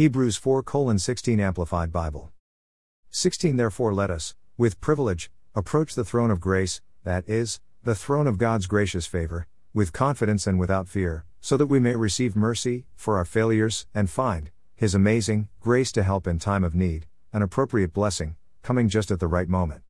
Hebrews 4 16 Amplified Bible. 16 Therefore let us, with privilege, approach the throne of grace, that is, the throne of God's gracious favor, with confidence and without fear, so that we may receive mercy for our failures and find His amazing grace to help in time of need, an appropriate blessing, coming just at the right moment.